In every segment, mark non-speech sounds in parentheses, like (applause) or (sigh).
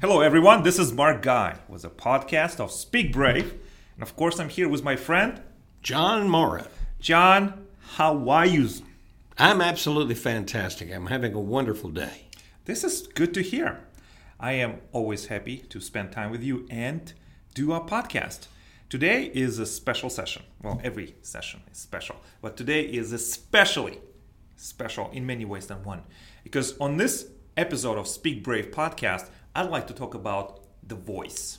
Hello, everyone. This is Mark Guy with a podcast of Speak Brave. And of course, I'm here with my friend, John Mora. John. How are you? I'm absolutely fantastic. I'm having a wonderful day. This is good to hear. I am always happy to spend time with you and do a podcast. Today is a special session. Well, every session is special, but today is especially special in many ways than one. Because on this episode of Speak Brave podcast, I'd like to talk about the voice.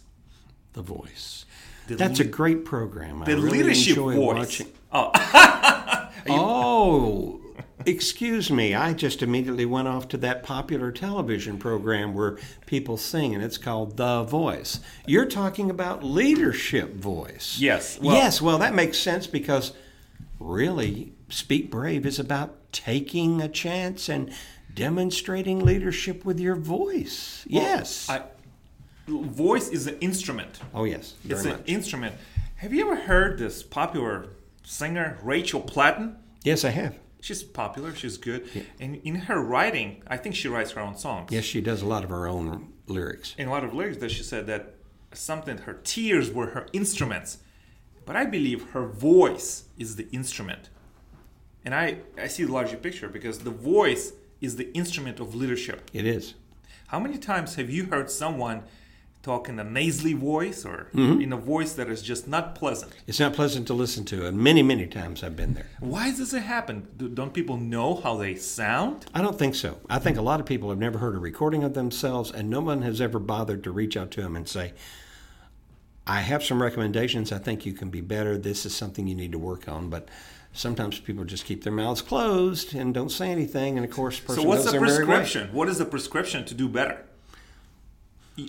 The voice. The That's le- a great program. The I really leadership enjoy voice. watching. Oh, (laughs) Oh, excuse me. I just immediately went off to that popular television program where people sing, and it's called The Voice. You're talking about leadership voice. Yes, well- yes. Well, that makes sense because really, Speak Brave is about taking a chance and demonstrating leadership with your voice. yes. I, voice is an instrument. oh, yes. It's much. an instrument. Have you ever heard this popular singer Rachel Platten? yes, I have. She's popular. She's good. And in her writing, I think she writes her own songs. Yes, she does a lot of her own lyrics. In a lot of lyrics, that she said that something her tears were her instruments, but I believe her voice is the instrument. And I I see the larger picture because the voice is the instrument of leadership. It is. How many times have you heard someone talk in a nasally voice or Mm-hmm. in a voice that is just not pleasant? It's not pleasant to listen to, and many, many times I've been there. Why does it happen? Do, don't people know how they sound? I don't think so. I think a lot of people have never heard a recording of themselves, and no one has ever bothered to reach out to them and say, I have some recommendations. I think you can be better. This is something you need to work on. But sometimes people just keep their mouths closed and don't say anything. And of course, person So what's the their merry way. prescription? What is the prescription to do better?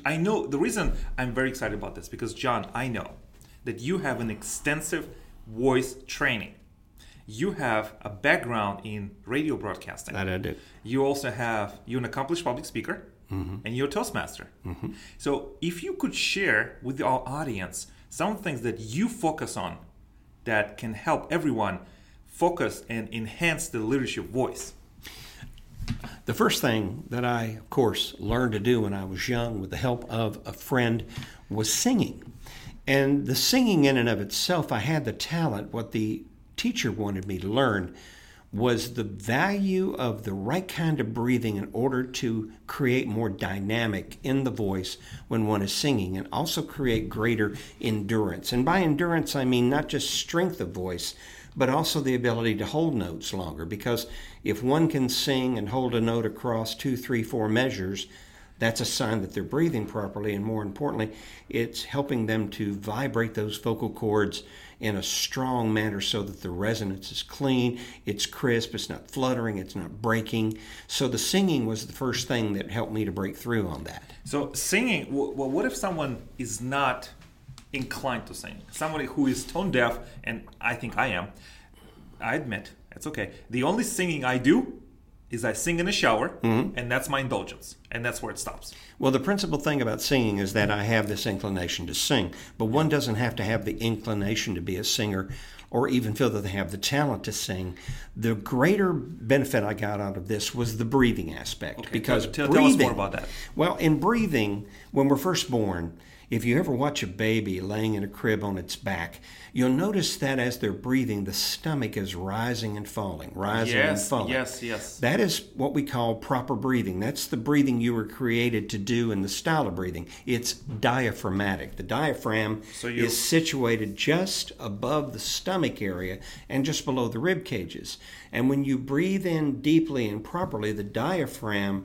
I know the reason I'm very excited about this because John, I know that you have an extensive voice training. You have a background in radio broadcasting. That I do. You also have you're an accomplished public speaker Mm-hmm. and you're a Toastmaster. Mm-hmm. So if you could share with our audience some things that you focus on that can help everyone focus and enhance the leadership voice. The first thing that I, of course, learned to do when I was young with the help of a friend was singing. And the singing in and of itself, I had the talent. What the teacher wanted me to learn was the value of the right kind of breathing in order to create more dynamic in the voice when one is singing and also create greater endurance. And by endurance, I mean not just strength of voice, but also the ability to hold notes longer. Because if one can sing and hold a note across two, three, four measures, that's a sign that they're breathing properly. And more importantly, it's helping them to vibrate those vocal cords in a strong manner so that the resonance is clean, it's crisp, it's not fluttering, it's not breaking. So the singing was the first thing that helped me to break through on that. So singing, well, what if someone is not inclined to sing? Somebody who is tone deaf, and I think I am. I admit it's okay. The only singing I do is I sing in the shower, mm-hmm. and that's my indulgence, and that's where it stops. Well, the principal thing about singing is that I have this inclination to sing, but one doesn't have to have the inclination to be a singer or even feel that they have the talent to sing. The greater benefit I got out of this was the breathing aspect because tell- tell us more about that. Well, in breathing, when we're first born, if you ever watch a baby laying in a crib on its back, you'll notice that as they're breathing, the stomach is rising and falling, rising and falling. yes, yes. Yes. That is what we call proper breathing. That's the breathing you were created to do in the style of breathing. It's diaphragmatic. The diaphragm So you- is situated just above the stomach area and just below the rib cages. And when you breathe in deeply and properly, the diaphragm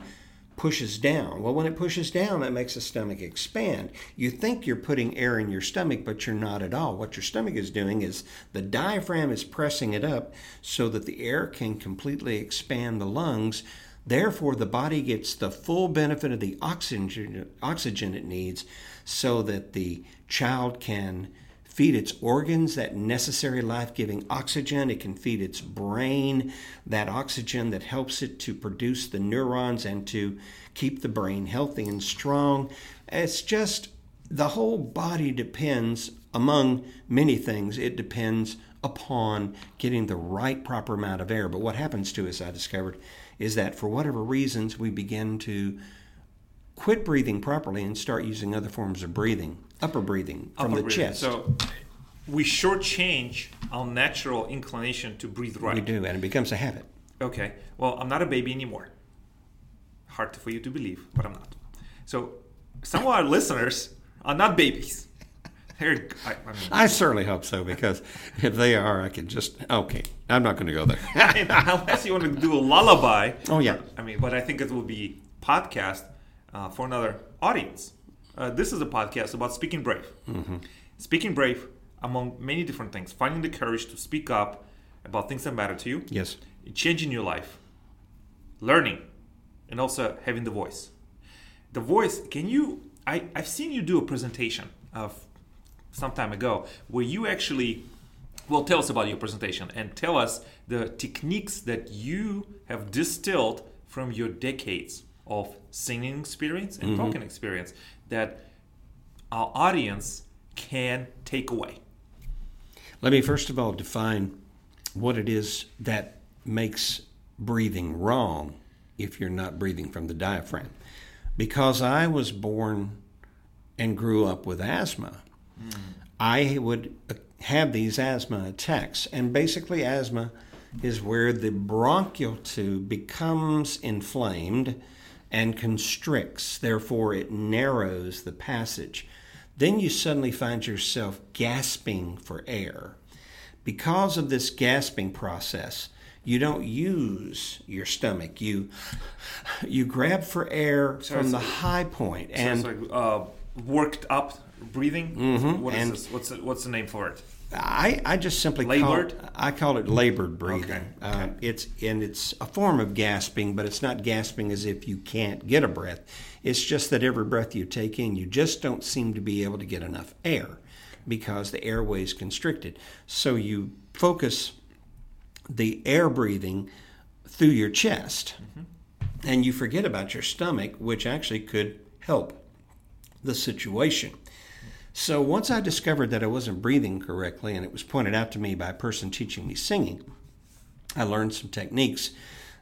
pushes down. Well, when it pushes down, that makes the stomach expand. You think you're putting air in your stomach, but you're not at all. What your stomach is doing is the diaphragm is pressing it up so that the air can completely expand the lungs. Therefore, the body gets the full benefit of the oxygen, oxygen it needs so that the child can feed its organs that necessary life giving oxygen. It can feed its brain that oxygen that helps it to produce the neurons and to keep the brain healthy and strong. It's just the whole body depends, among many things, it depends upon getting the right proper amount of air. But what happens to us, I discovered, is that for whatever reasons we begin to quit breathing properly and start using other forms of breathing, upper breathing from Upper the breathing. chest. So we shortchange our natural inclination to breathe right. we do, and it becomes a habit. Okay. Well, I'm not a baby anymore. Hard for you to believe, but I'm not. So some of our (laughs) listeners are not babies. They're, I, I mean, I certainly hope so because if they are, I can just okay. I'm not going to go there. (laughs) unless you want to do a lullaby. Oh, yeah. I mean, but I think it will be podcast uh, for another audience. Uh, this is a podcast about speaking brave. Mm-hmm. Speaking brave among many different things. Finding the courage to speak up about things that matter to you. yes. Changing your life. Learning. And also having the voice. The voice, can you I, I've seen you do a presentation of some time ago where you actually well tell us about your presentation and tell us the techniques that you have distilled from your decades of singing experience and talking experience that our audience can take away Let me first of all define what it is that makes breathing wrong if you're not breathing from the diaphragm. Because I was born and grew up with asthma, I would uh, have these asthma attacks. And basically, asthma is where the bronchial tube becomes inflamed and constricts, therefore, it narrows the passage. Then you suddenly find yourself gasping for air. Because of this gasping process, you don't use your stomach. You you grab for air from the high point, so and it's like uh, worked up breathing? What is and- this? What's the, what's the name for it I, I just simply Labored? call it, I call it labored breathing. Okay, Uh, it's and it's a form of gasping, but it's not gasping as if you can't get a breath. It's just that every breath you take in, you just don't seem to be able to get enough air because the airway is constricted. So you focus the air breathing through your chest, and you forget about your stomach, which actually could help the situation. So once I discovered that I wasn't breathing correctly, and it was pointed out to me by a person teaching me singing, I learned some techniques.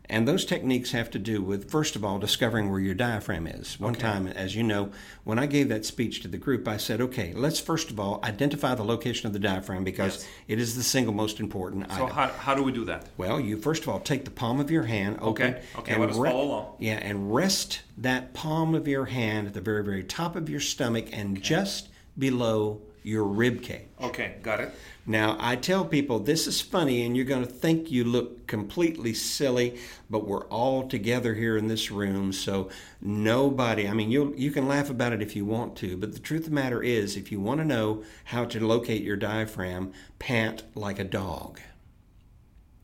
And those techniques have to do with, first of all, discovering where your diaphragm is. One time, as you know, when I gave that speech to the group, I said, okay, let's first of all identify the location of the diaphragm because Yes. it is the single most important so item. how, how do we do that Well, you first of all take the palm of your hand, open, Okay, okay, let us follow along. Yeah, and rest that palm of your hand at the very, very top of your stomach and just below your rib cage. okay got it Now, I tell people this is funny, and you're going to think you look completely silly, but we're all together here in this room, so nobody. I mean, you you can laugh about it if you want to, but the truth of the matter is, if you want to know how to locate your diaphragm, pant like a dog.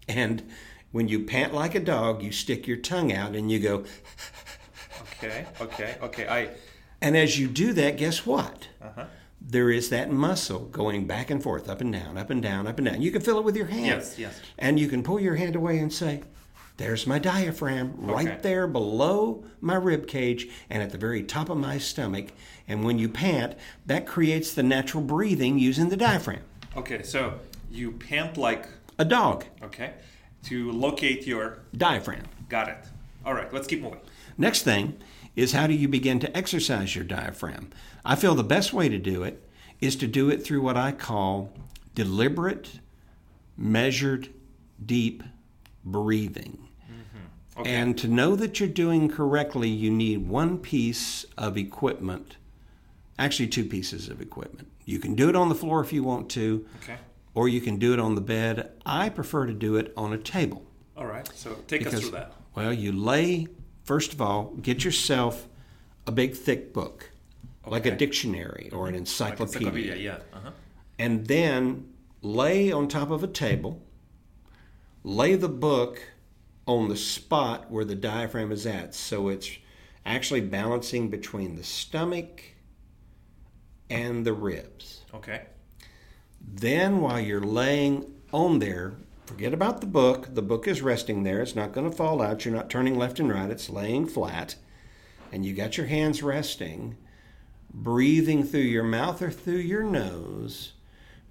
And when you pant like a dog, you stick your tongue out and you go. (laughs) okay okay okay i And as you do that, guess what? uh-huh. There is that muscle going back and forth, up and down, up and down, up and down. You can feel it with your hand. Yes, yes. And you can pull your hand away and say, There's my diaphragm right Okay. there below my rib cage and at the very top of my stomach. And when you pant, that creates the natural breathing using the diaphragm. okay so you pant like A dog, okay to locate your diaphragm. got it all right let's keep moving Next thing is how do you begin to exercise your diaphragm? I feel the best way to do it is to do it through what I call deliberate, measured, deep breathing. Mm-hmm. okay And to know that you're doing correctly, you need one piece of equipment, actually, two pieces of equipment. You can do it on the floor if you want to, okay or you can do it on the bed. I prefer to do it on a table. all right so take us through that Well, you lay, first of all, get yourself a big thick book, like a dictionary or an like encyclopedia. encyclopedia yeah uh-huh. And then lay on top of a table, lay the book on the spot where the diaphragm is at. So it's actually balancing between the stomach and the ribs. okay Then, while you're laying on there, forget about the book. The book is resting there. It's not going to fall out. You're not turning left and right. It's laying flat. And you got your hands resting, breathing through your mouth or through your nose.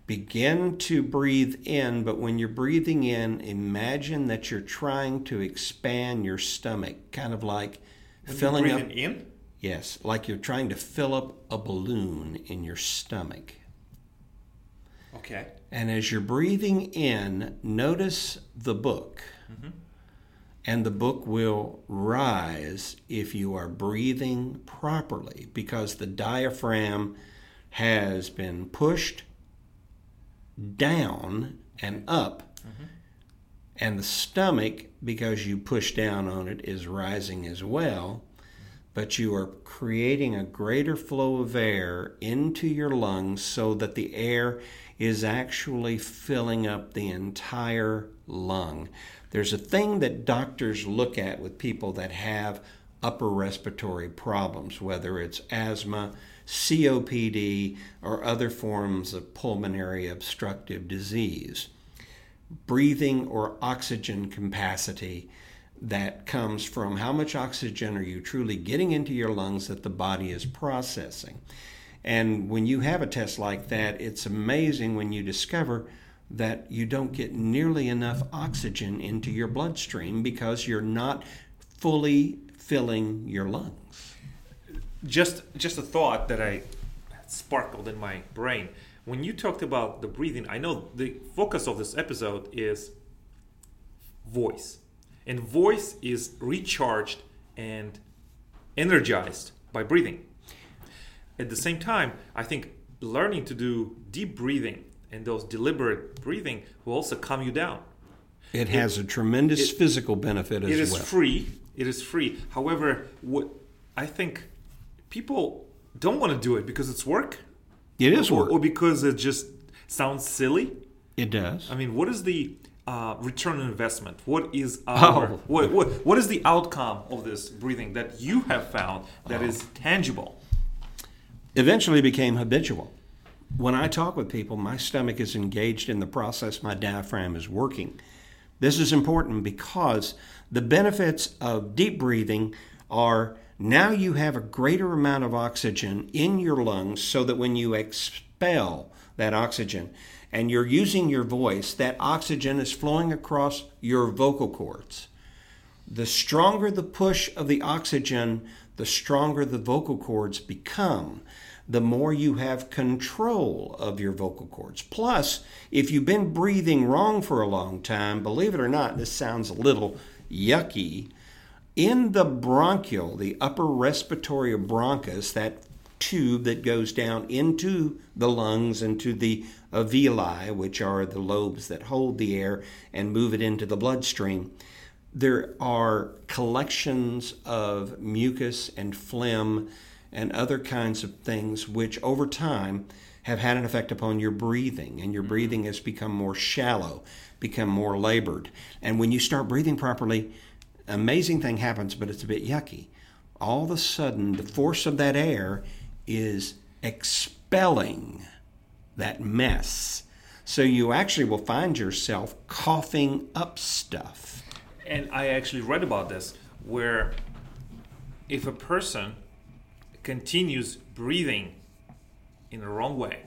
Begin to breathe in, but when you're breathing in, imagine that you're trying to expand your stomach, kind of like filling up. in Yes, like you're trying to fill up a balloon in your stomach. Okay. And as you're breathing in, notice the book. And the book will rise if you are breathing properly because the diaphragm has been pushed down and up. And the stomach, because you push down on it, is rising as well. But you are creating a greater flow of air into your lungs so that the air is actually filling up the entire lung. There's a thing that doctors look at with people that have upper respiratory problems, whether it's asthma, COPD, or other forms of pulmonary obstructive disease. Breathing or oxygen capacity that comes from how much oxygen are you truly getting into your lungs that the body is processing. And when you have a test like that, it's amazing when you discover that you don't get nearly enough oxygen into your bloodstream because you're not fully filling your lungs. Just just a thought that I sparkled in my brain when you talked about the breathing. I know the focus of this episode is voice, and voice is recharged and energized by breathing. At the same time, I think learning to do deep breathing and those deliberate breathing will also calm you down. It has a tremendous it- physical benefit as well. It is well. free. It is free. However, what I think people don't want to do it because it's work. It is work. or because it just sounds silly. It does. I mean, what is the uh, return on investment? What is our Oh. what, what what is the outcome of this breathing that you have found that is tangible? Eventually became habitual. When I talk with people, my stomach is engaged in the process, my diaphragm is working. This is important because the benefits of deep breathing are now you have a greater amount of oxygen in your lungs so that when you expel that oxygen and you're using your voice, that oxygen is flowing across your vocal cords. The stronger the push of the oxygen, the stronger the vocal cords become, the more you have control of your vocal cords. Plus, if you've been breathing wrong for a long time, believe it or not, this sounds a little yucky. In the bronchial, the upper respiratory bronchus, that tube that goes down into the lungs, into the alveoli, which are the lobes that hold the air and move it into the bloodstream, there are collections of mucus and phlegm and other kinds of things which over time have had an effect upon your breathing and your mm-hmm. breathing has become more shallow become more labored. And when you start breathing properly amazing thing happens but it's a bit yucky. All of a sudden the force of that air is expelling that mess. So you actually will find yourself coughing up stuff And I actually read about this where if a person continues breathing in the wrong way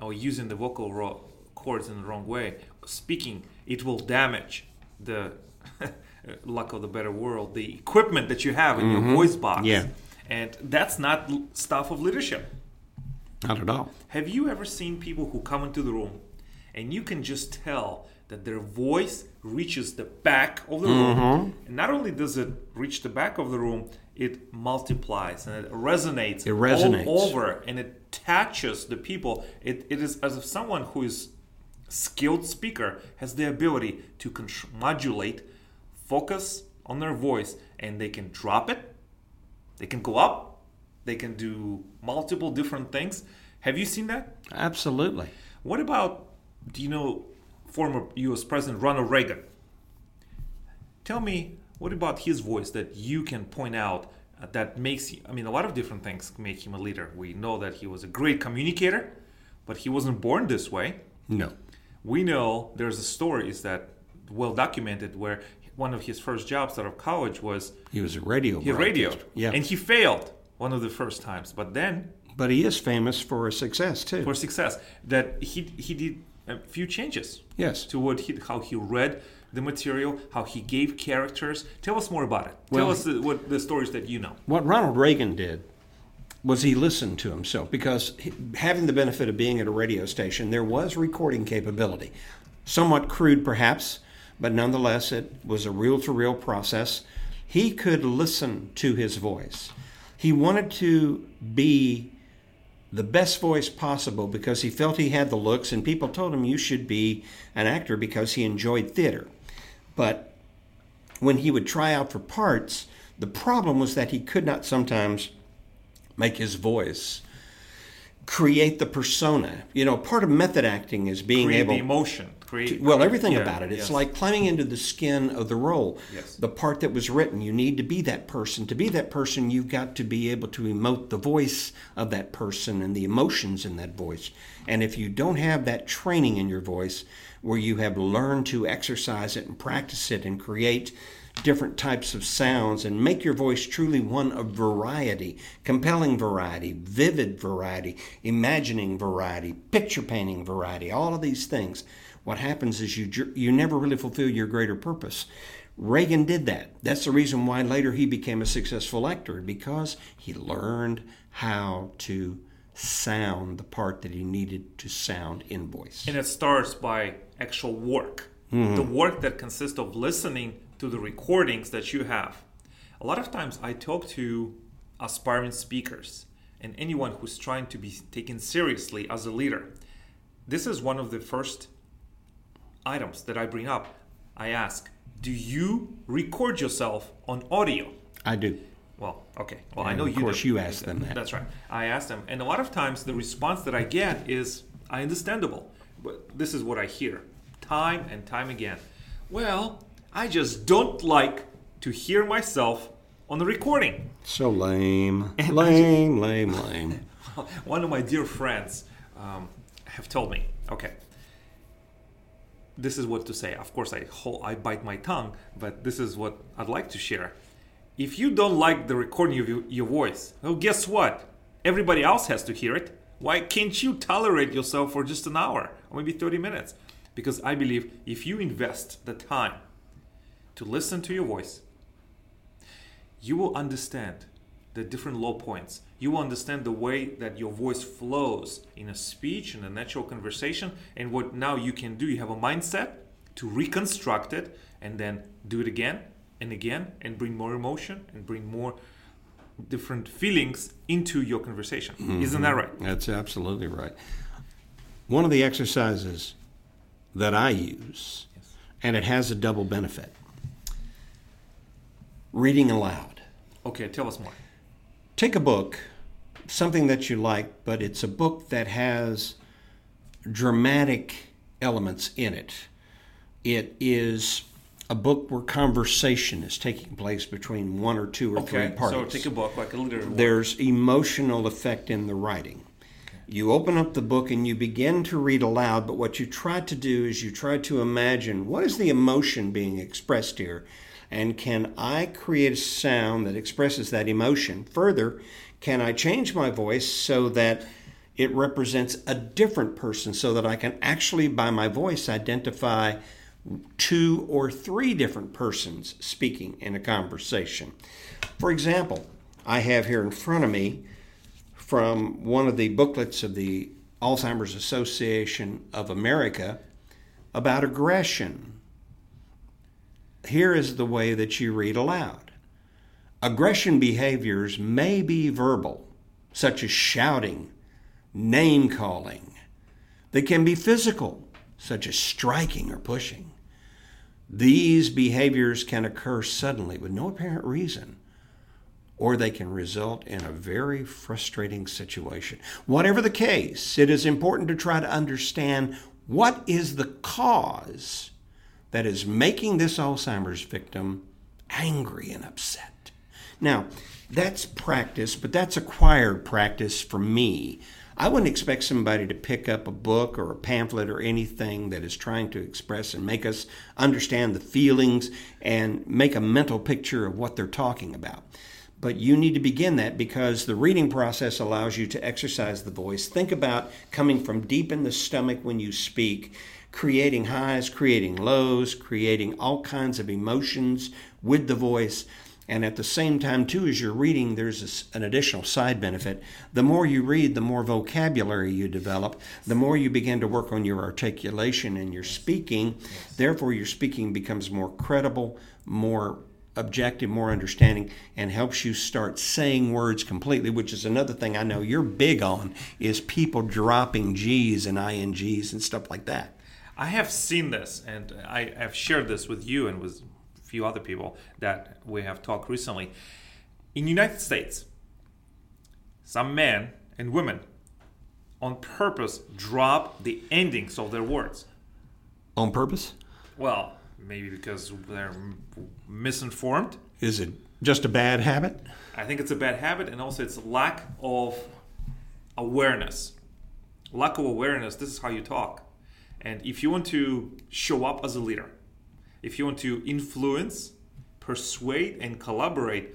or using the vocal ro- cords in the wrong way, speaking, it will damage the (laughs) luck of the better world, the equipment that you have in your mm-hmm. voice box. Yeah. And that's not stuff of leadership. not at all Have you ever seen people who come into the room and you can just tell that their voice reaches the back of the room? Mm-hmm. And not only does it reach the back of the room, it multiplies and it resonates, It resonates. all over and it touches the people. It, it is as if someone who is skilled speaker has the ability to modulate, focus on their voice, and they can drop it they can go up. They can do multiple different things. Have you seen that? absolutely What about, do you know former US President Ronald Reagan? Tell me, what about his voice that you can point out uh, that makes I mean, a lot of different things make him a leader. We know that he was a great communicator, but he wasn't born this way. no We know there's a story is that well documented where one of his first jobs out of college was he was a radio he radioed. yeah And he failed one of the first times, but then but he is famous for success too for success that he he did a few changes yes to what he how he read the material, how he gave characters. Tell us more about it. Tell us the, what the stories that you know. What Ronald Reagan did was he listened to himself because he- having the benefit of being at a radio station, there was recording capability. Somewhat crude, perhaps, but nonetheless, it was a reel to reel process. He could listen to his voice. He wanted to be the best voice possible because he felt he had the looks, and people told him you should be an actor because he enjoyed theater. But when he would try out for parts, the problem was that he could not sometimes make his voice create the persona. You know, part of method acting is being Create able the emotion. Create well, everything Yeah, about it. It's yes. like climbing into the skin of the role. Yes. The part that was written, you need to be that person. To be that person, you've got to be able to emote the voice of that person and the emotions in that voice. And if you don't have that training in your voice, where you have learned to exercise it and practice it and create different types of sounds and make your voice truly one of variety, compelling variety, vivid variety, imagining variety, picture painting variety, all of these things. What happens is you you never really fulfill your greater purpose. Reagan did that. That's the reason why later he became a successful actor because he learned how to sound the part that he needed to sound in voice. And it starts by actual work. Mm-hmm. The work that consists of listening to the recordings that you have. A lot of times I talk to aspiring speakers and anyone who's trying to be taken seriously as a leader. This is one of the first items that I bring up. I ask, do you record yourself on audio? I do. Well, okay. Well, I And know of you. course do. you ask them that. That's right. I ask them, and a lot of times the response that I get is, "I understandable," but this is what I hear, time and time again. Well, I just don't like to hear myself on the recording. So lame. (laughs) Lame, lame, lame. (laughs) One of my dear friends um, have told me, okay, this is what to say. Of course, I hol- I bite my tongue, but this is what I'd like to share. If you don't like the recording of your, your voice, well, guess what? Everybody else has to hear it. Why can't you tolerate yourself for just an hour or maybe 30 minutes? Because I believe if you invest the time to listen to your voice, you will understand the different low points. You will understand the way that your voice flows in a speech, in a natural conversation, and what now you can do. You have a mindset to reconstruct it and then do it again and again and bring more emotion and bring more different feelings into your conversation. Mm-hmm. Isn't that right? That's absolutely right. One of the exercises that I use, and it has a double benefit reading aloud. Okay, tell us more. Take a book, something that you like, but it's a book that has dramatic elements in it. It is a book where conversation is taking place between one or two or three Okay, parties. so take a book like a literary. There's emotional effect in the writing. You open up the book and you begin to read aloud, but what you try to do is you try to imagine what is the emotion being expressed here, and can I create a sound that expresses that emotion? Further, can I change my voice so that it represents a different person so that I can actually, by my voice, identify two or three different persons speaking in a conversation? For example, I have here in front of me from one of the booklets of the Alzheimer's Association of America about aggression. Here is the way that you read aloud. Aggression behaviors may be verbal, such as shouting, name calling. They can be physical, such as striking or pushing. These behaviors can occur suddenly with no apparent reason or they can result in a very frustrating situation. Whatever the case, it is important to try to understand what is the cause that is making this Alzheimer's victim angry and upset. Now, that's practice, but that's acquired practice for me. I wouldn't expect somebody to pick up a book or a pamphlet or anything that is trying to express and make us understand the feelings and make a mental picture of what they're talking about. but you need to begin that because the reading process allows you to exercise the voice. Think about coming from deep in the stomach when you speak, creating highs, creating lows, creating all kinds of emotions with the voice. And at the same time, too, as you're reading, there's an additional side benefit. The more you read, the more vocabulary you develop, the more you begin to work on your articulation and your speaking. Therefore, your speaking becomes more credible, more objective, more understanding, and helps you start saying words completely, which is another thing I know you're big on, is people dropping G's and INGs and stuff like that. I have seen this, and I have shared this with you and with few other people that we have talked recently. In United States, some men and women on purpose drop the endings of their words. On purpose? Well, maybe because they're misinformed. Is it just a bad habit? I think it's a bad habit, and also it's lack of awareness. Lack of awareness. This is how you talk, and if you want to show up as a leader, if you want to influence, persuade, and collaborate,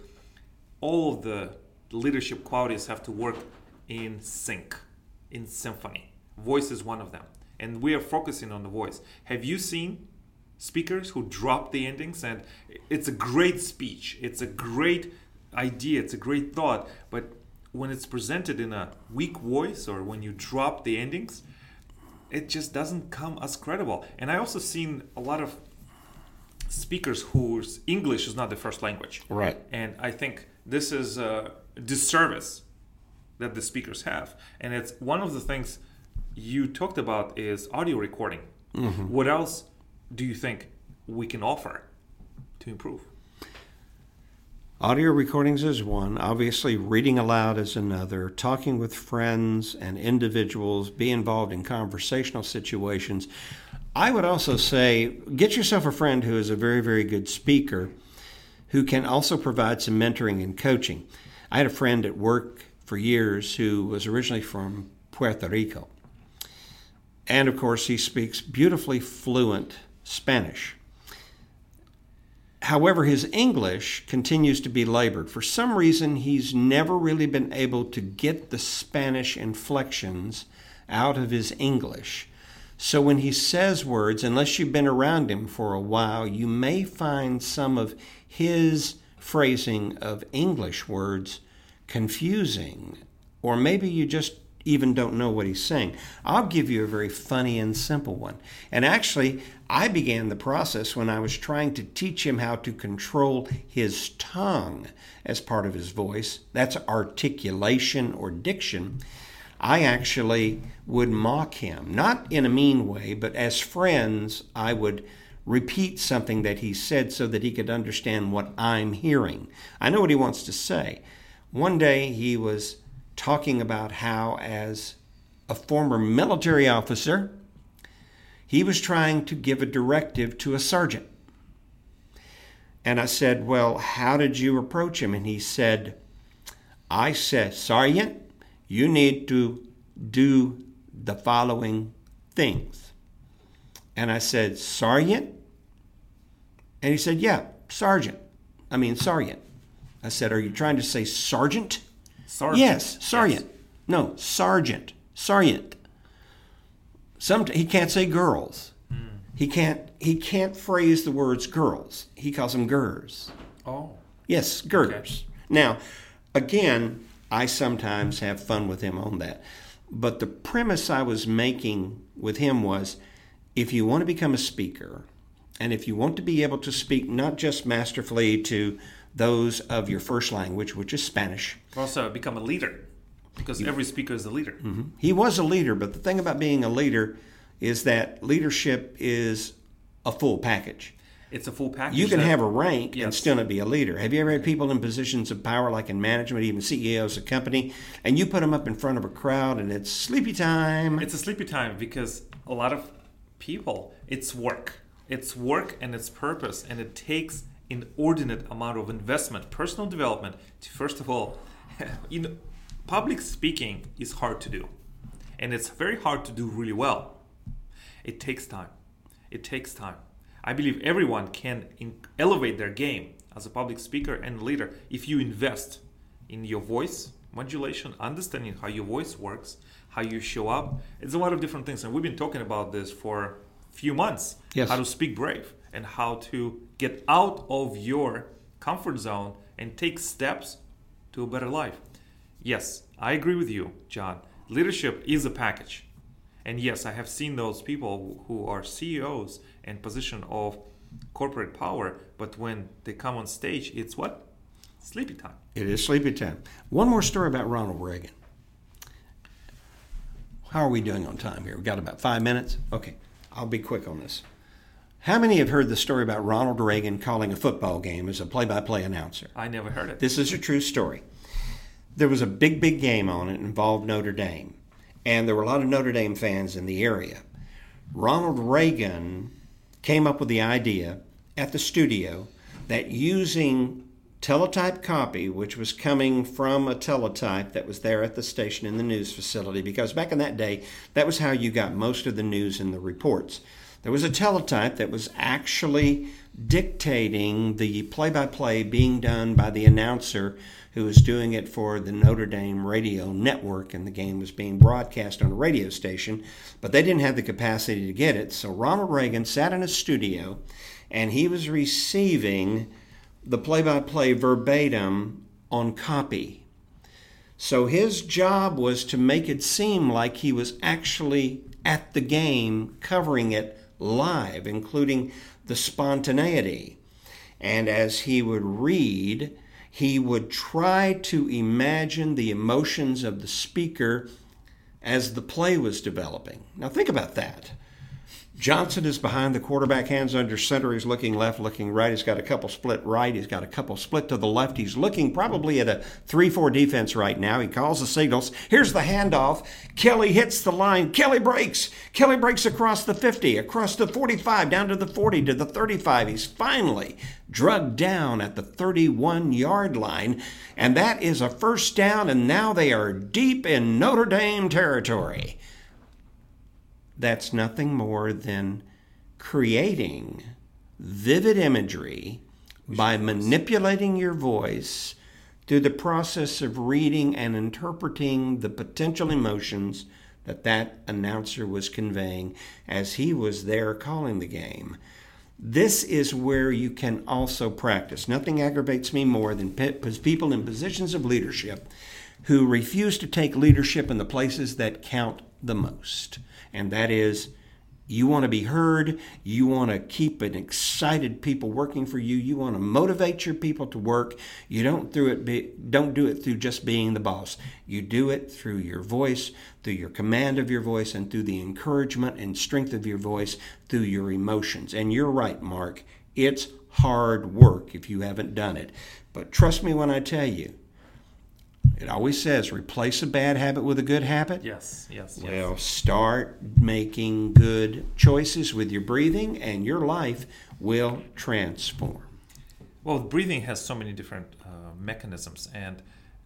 all of the leadership qualities have to work in sync, in symphony. Voice is one of them, and we are focusing on the voice. Have you seen speakers who drop the endings? And it's a great speech. It's a great idea. It's a great thought. But when it's presented in a weak voice or when you drop the endings it just doesn't come as credible. And i also seen a lot of speakers whose english is not the first language right and i think this is a disservice that the speakers have and it's one of the things you talked about is audio recording mm-hmm. what else do you think we can offer to improve? Audio recordings is one. Obviously, reading aloud is another. Talking with friends and individuals, be involved in conversational situations. I would also say get yourself a friend who is a very, very good speaker who can also provide some mentoring and coaching. I had a friend at work for years who was originally from Puerto Rico. And of course, he speaks beautifully fluent Spanish. However, his English continues to be labored. For some reason, he's never really been able to get the Spanish inflections out of his English. So when he says words, unless you've been around him for a while, you may find some of his phrasing of English words confusing. Or maybe you just even don't know what he's saying. I'll give you a very funny and simple one. And actually, I began the process when I was trying to teach him how to control his tongue as part of his voice. That's articulation or diction. I actually would mock him, not in a mean way, but as friends, I would repeat something that he said so that he could understand what I'm hearing. I know what he wants to say. One day he was talking about how, as a former military officer, he was trying to give a directive to a sergeant. And I said, Well, how did you approach him? And he said, I said, Sergeant, you need to do the following things. And I said, Sergeant? And he said, Yeah, Sergeant. I mean, Sergeant. I said, Are you trying to say Sergeant? Sergeant. Yes, sergeant. Yes. No, sergeant. Sergeant. Some he can't say girls. Mm. He can't he can't phrase the words girls. He calls them gers. Oh. Yes, girders. Okay. Now, again, I sometimes have fun with him on that. But the premise I was making with him was if you want to become a speaker, and if you want to be able to speak not just masterfully to those of your first language, which is Spanish. Also, become a leader because every speaker is a leader. Mm-hmm. He was a leader, but the thing about being a leader is that leadership is a full package. It's a full package. You can have a rank yes. and still not be a leader. Have you ever had people in positions of power, like in management, even CEOs of company, and you put them up in front of a crowd and it's sleepy time? It's a sleepy time because a lot of people, it's work. It's work and it's purpose, and it takes inordinate amount of investment, personal development to first of all, (laughs) you know, public speaking is hard to do, and it's very hard to do really well. It takes time. It takes time. I believe everyone can in- elevate their game as a public speaker and leader if you invest in your voice modulation, understanding how your voice works, how you show up. It's a lot of different things, and we've been talking about this for a few months. Yes. How to speak brave and how to get out of your comfort zone and take steps to a better life. Yes, I agree with you, John. Leadership is a package. And yes, I have seen those people who are CEOs and position of corporate power, but when they come on stage, it's what? Sleepy time. It is sleepy time. One more story about Ronald Reagan. How are we doing on time here? We've got about five minutes. Okay, I'll be quick on this. How many have heard the story about Ronald Reagan calling a football game as a play by play announcer? I never heard it. This is a true story. There was a big, big game on it involved Notre Dame, and there were a lot of Notre Dame fans in the area. Ronald Reagan came up with the idea at the studio that using teletype copy, which was coming from a teletype that was there at the station in the news facility, because back in that day, that was how you got most of the news and the reports. There was a teletype that was actually dictating the play by play being done by the announcer who was doing it for the Notre Dame radio network, and the game was being broadcast on a radio station, but they didn't have the capacity to get it. So Ronald Reagan sat in a studio and he was receiving the play by play verbatim on copy. So his job was to make it seem like he was actually at the game covering it live, including the spontaneity. And as he would read, he would try to imagine the emotions of the speaker as the play was developing. Now, think about that. Johnson is behind the quarterback, hands under center. He's looking left, looking right. He's got a couple split right. He's got a couple split to the left. He's looking probably at a 3 4 defense right now. He calls the signals. Here's the handoff. Kelly hits the line. Kelly breaks. Kelly breaks across the 50, across the 45, down to the 40, to the 35. He's finally drugged down at the 31 yard line. And that is a first down, and now they are deep in Notre Dame territory that's nothing more than creating vivid imagery by manipulating your voice through the process of reading and interpreting the potential emotions that that announcer was conveying as he was there calling the game. This is where you can also practice. Nothing aggravates me more than people in positions of leadership who refuse to take leadership in the places that count the most and that is you want to be heard. You want to keep an excited people working for you. You want to motivate your people to work. You don't through it be, don't do it through just being the boss. You do it through your voice, through your command of your voice, and through the encouragement and strength of your voice, through your emotions. And you're right, Mark. It's hard work if you haven't done it. But trust me when I tell you, it always says replace a bad habit with a good habit. Yes, yes, yes. Well, start making good choices with your breathing, and your life will transform. Well, breathing has so many different uh, mechanisms and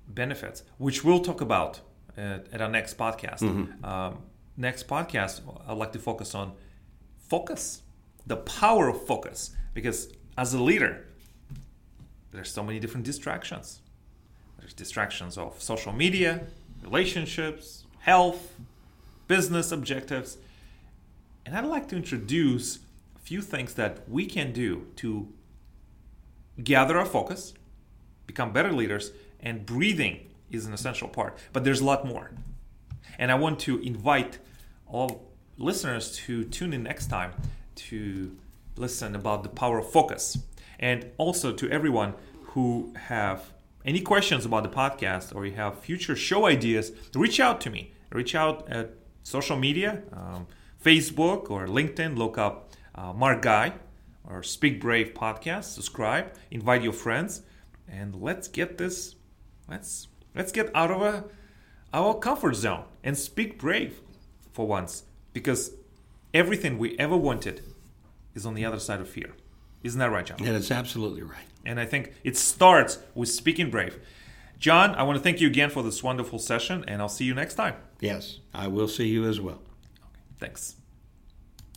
benefits, which we'll talk about at, at our next podcast. Mm-hmm. Um, next podcast, I'd like to focus on focus, the power of focus, because as a leader, there's so many different distractions there's distractions of social media, relationships, health, business objectives. And I'd like to introduce a few things that we can do to gather our focus, become better leaders, and breathing is an essential part. But there's a lot more. And I want to invite all listeners to tune in next time to listen about the power of focus. And also to everyone who have any questions about the podcast or you have future show ideas, reach out to me. Reach out at social media, um, Facebook or LinkedIn. Look up uh, Mark Guy or Speak Brave podcast. Subscribe. Invite your friends, and let's get this. Let's let's get out of a, our comfort zone and speak brave for once, because everything we ever wanted is on the other side of fear. Isn't that right, John? Yeah, That is absolutely right. And I think it starts with speaking brave. John, I want to thank you again for this wonderful session, and I'll see you next time. Yes, I will see you as well. Okay, thanks.